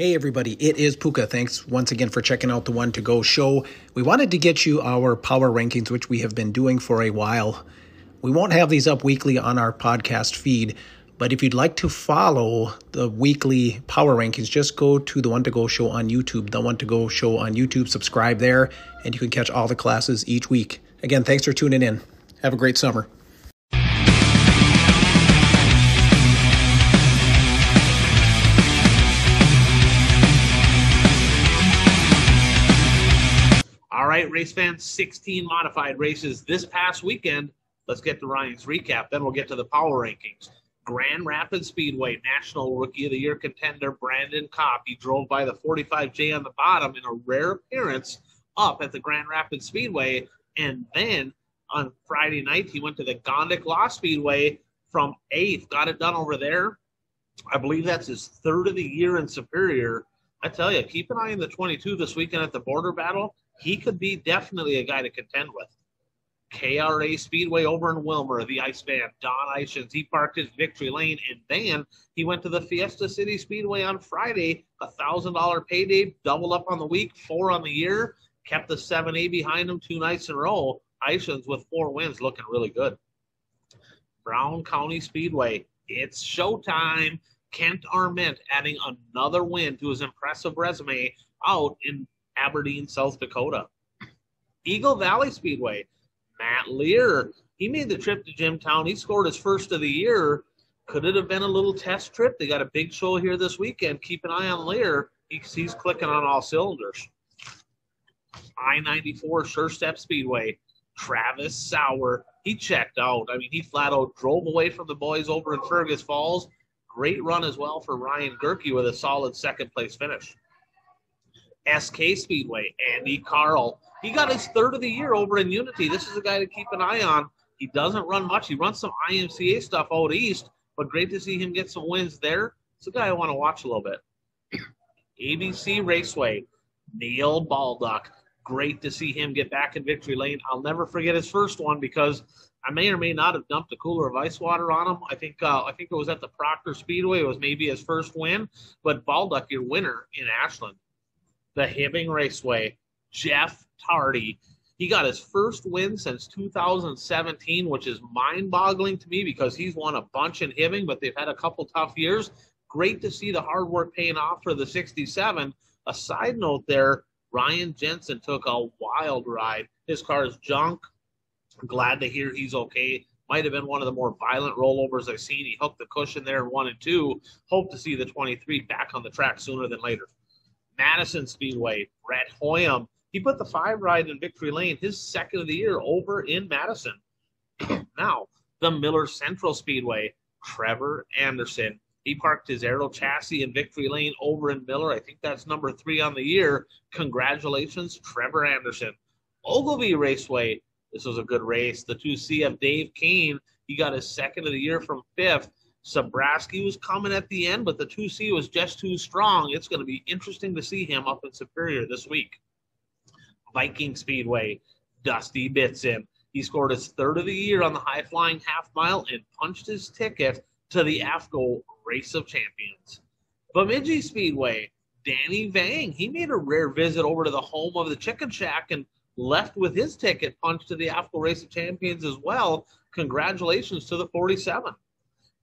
Hey everybody, it is Puka. Thanks once again for checking out the One to Go show. We wanted to get you our power rankings, which we have been doing for a while. We won't have these up weekly on our podcast feed, but if you'd like to follow the weekly power rankings, just go to the One to Go show on YouTube. The One to Go show on YouTube, subscribe there, and you can catch all the classes each week. Again, thanks for tuning in. Have a great summer. Right, race fans, 16 modified races this past weekend. Let's get to Ryan's recap. Then we'll get to the power rankings. Grand Rapids Speedway National Rookie of the Year contender Brandon Kopp. He drove by the 45J on the bottom in a rare appearance up at the Grand Rapids Speedway. And then on Friday night, he went to the Gondik Law Speedway from eighth. Got it done over there. I believe that's his third of the year in Superior. I tell you, keep an eye on the 22 this weekend at the border battle he could be definitely a guy to contend with. KRA Speedway over in Willmar, the Ice Band, Don Eischens, he parked his victory lane, and then he went to the Fiesta City Speedway on Friday, a thousand dollar payday, double up on the week, four on the year, kept the seven A behind him two nights in a row. Eischens with four wins, looking really good. Brown County Speedway, it's showtime. Kent Arment adding another win to his impressive resume out in Aberdeen, South Dakota. Eagle Valley Speedway, Matt Lear. He made the trip to Jimtown. He scored his first of the year. Could it have been a little test trip? They got a big show here this weekend. Keep an eye on Lear. He's, he's clicking on all cylinders. I 94 Sure Step Speedway, Travis Sauer. He checked out. I mean, he flat out drove away from the boys over in Fergus Falls. Great run as well for Ryan Gerke with a solid second place finish. SK Speedway, Andy Carl. He got his third of the year over in Unity. This is a guy to keep an eye on. He doesn't run much. He runs some IMCA stuff out east, but great to see him get some wins there. It's a guy I want to watch a little bit. ABC Raceway, Neil Baldock. Great to see him get back in victory lane. I'll never forget his first one because I may or may not have dumped a cooler of ice water on him. I think uh, I think it was at the Proctor Speedway. It was maybe his first win, but Baldock, your winner in Ashland the Hibbing Raceway, Jeff Tardy. He got his first win since 2017, which is mind boggling to me because he's won a bunch in Hibbing, but they've had a couple tough years. Great to see the hard work paying off for the 67. A side note there Ryan Jensen took a wild ride. His car is junk. Glad to hear he's okay. Might have been one of the more violent rollovers I've seen. He hooked the cushion there in one and two. Hope to see the 23 back on the track sooner than later. Madison Speedway, Brett Hoyam. He put the five ride in Victory Lane, his second of the year, over in Madison. now, the Miller Central Speedway, Trevor Anderson. He parked his aero chassis in Victory Lane over in Miller. I think that's number three on the year. Congratulations, Trevor Anderson. Ogilvie Raceway. This was a good race. The 2C of Dave Kane. He got his second of the year from fifth. Sabraski was coming at the end, but the 2C was just too strong. It's going to be interesting to see him up in Superior this week. Viking Speedway, Dusty Bitson. He scored his third of the year on the high flying half mile and punched his ticket to the AFCO Race of Champions. Bemidji Speedway, Danny Vang. He made a rare visit over to the home of the Chicken Shack and left with his ticket punched to the AFCO Race of Champions as well. Congratulations to the 47.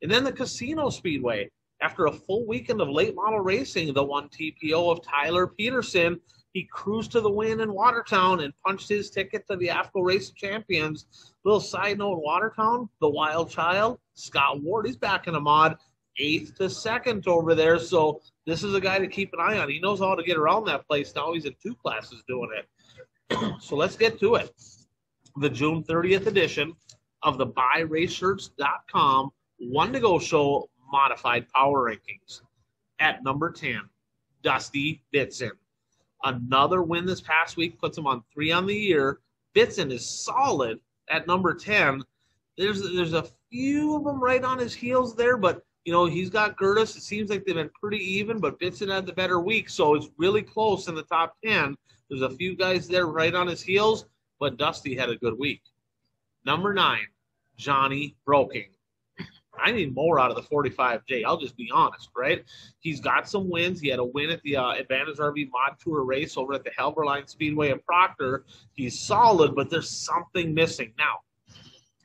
And then the Casino Speedway. After a full weekend of late model racing, the one TPO of Tyler Peterson, he cruised to the win in Watertown and punched his ticket to the AFCO Race Champions. Little side note Watertown, the wild child, Scott Ward, he's back in a mod, eighth to second over there. So this is a guy to keep an eye on. He knows how to get around that place now. He's in two classes doing it. so let's get to it. The June 30th edition of the buyraceshirts.com one to go show modified power rankings. At number 10, Dusty Bitson. Another win this past week puts him on three on the year. Bitson is solid at number 10. There's there's a few of them right on his heels there, but you know, he's got Gertis. It seems like they've been pretty even, but Bitson had the better week, so it's really close in the top 10. There's a few guys there right on his heels, but Dusty had a good week. Number nine, Johnny Broking. I need more out of the 45J. I'll just be honest, right? He's got some wins. He had a win at the uh, Advantage RV Mod Tour race over at the Helverline Speedway in Proctor. He's solid, but there's something missing. Now,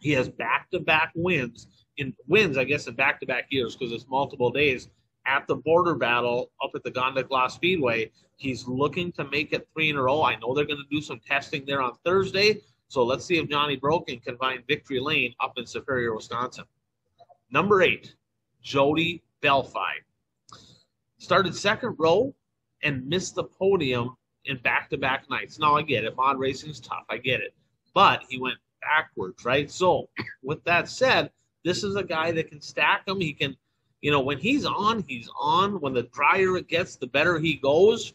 he has back-to-back wins in wins, I guess, in back-to-back years because it's multiple days at the border battle up at the Gondik Law Speedway. He's looking to make it three in a row. I know they're going to do some testing there on Thursday. So let's see if Johnny Broking can find victory lane up in Superior, Wisconsin. Number eight, Jody Belfi. Started second row and missed the podium in back to back nights. Now, I get it. Mod racing is tough. I get it. But he went backwards, right? So, with that said, this is a guy that can stack them. He can you know, when he's on, he's on. When the drier it gets, the better he goes.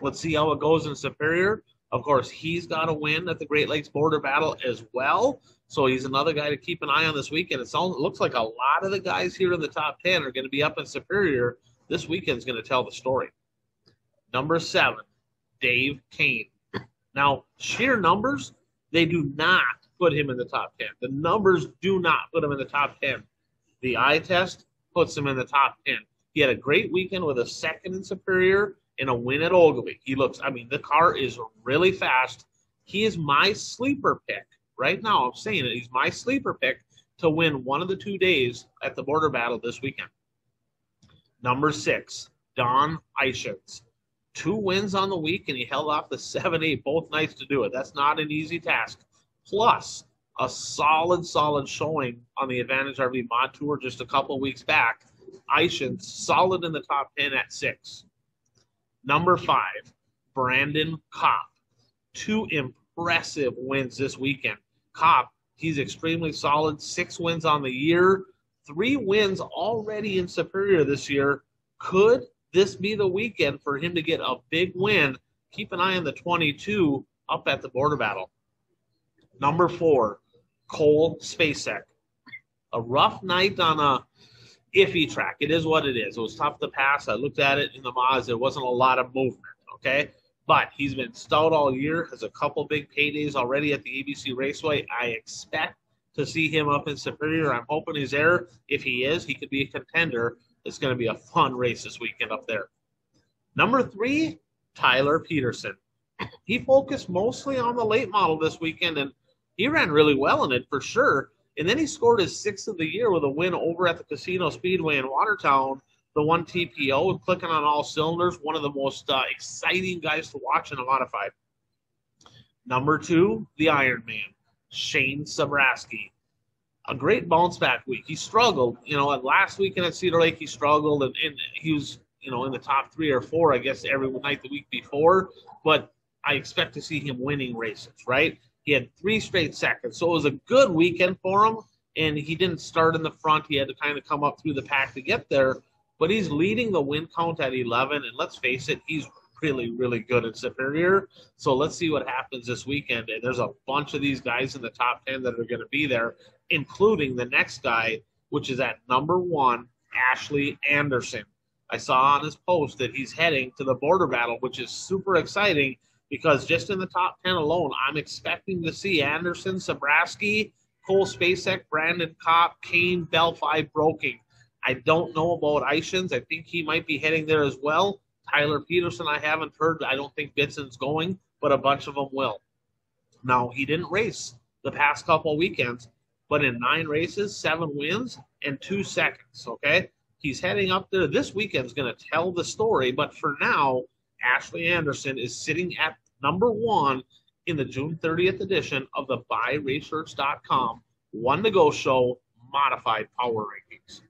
Let's see how it goes in Superior. Of course, he's got to win at the Great Lakes Border Battle as well. So he's another guy to keep an eye on this weekend. It's all, it looks like a lot of the guys here in the top 10 are going to be up in Superior. This weekend's going to tell the story. Number seven, Dave Kane. Now, sheer numbers, they do not put him in the top 10. The numbers do not put him in the top 10. The eye test, puts him in the top 10. He had a great weekend with a second in Superior and a win at Ogilvie. He looks, I mean, the car is really fast. He is my sleeper pick. Right now, I'm saying it. He's my sleeper pick to win one of the two days at the border battle this weekend. Number six, Don Eischens. Two wins on the week, and he held off the 7 8 both nights to do it. That's not an easy task. Plus, a solid, solid showing on the Advantage RV Mod Tour just a couple weeks back. Eischen solid in the top 10 at six. Number five, Brandon Kopp. Two impressive wins this weekend. Kopp, he's extremely solid. Six wins on the year, three wins already in Superior this year. Could this be the weekend for him to get a big win? Keep an eye on the 22 up at the border battle. Number four, Cole Spacek. A rough night on a iffy track. It is what it is. It was tough to pass. I looked at it in the Moz. There wasn't a lot of movement. Okay. But he's been stout all year, has a couple big paydays already at the ABC Raceway. I expect to see him up in Superior. I'm hoping he's there. If he is, he could be a contender. It's going to be a fun race this weekend up there. Number three, Tyler Peterson. He focused mostly on the late model this weekend, and he ran really well in it for sure. And then he scored his sixth of the year with a win over at the Casino Speedway in Watertown, the one TPO, clicking on all cylinders. One of the most uh, exciting guys to watch in a modified. Number two, the Iron Man, Shane Sabraski. A great bounce back week. He struggled, you know, last weekend at Cedar Lake, he struggled, and, and he was, you know, in the top three or four, I guess, every night the week before. But I expect to see him winning races, right? He had three straight seconds. So it was a good weekend for him. And he didn't start in the front. He had to kind of come up through the pack to get there. But he's leading the win count at 11. And let's face it, he's really, really good at Superior. So let's see what happens this weekend. And there's a bunch of these guys in the top 10 that are going to be there, including the next guy, which is at number one, Ashley Anderson. I saw on his post that he's heading to the border battle, which is super exciting because just in the top 10 alone, I'm expecting to see Anderson, Sabraski, Cole Spacek, Brandon Kopp, Kane, Belfi, Broking. I don't know about Eischens. I think he might be heading there as well. Tyler Peterson, I haven't heard. I don't think Bitson's going, but a bunch of them will. Now, he didn't race the past couple weekends, but in nine races, seven wins, and two seconds. Okay. He's heading up there. This weekend's going to tell the story, but for now, Ashley Anderson is sitting at number one in the June 30th edition of the BuyRaceshirts.com One to Go Show Modified Power Rankings.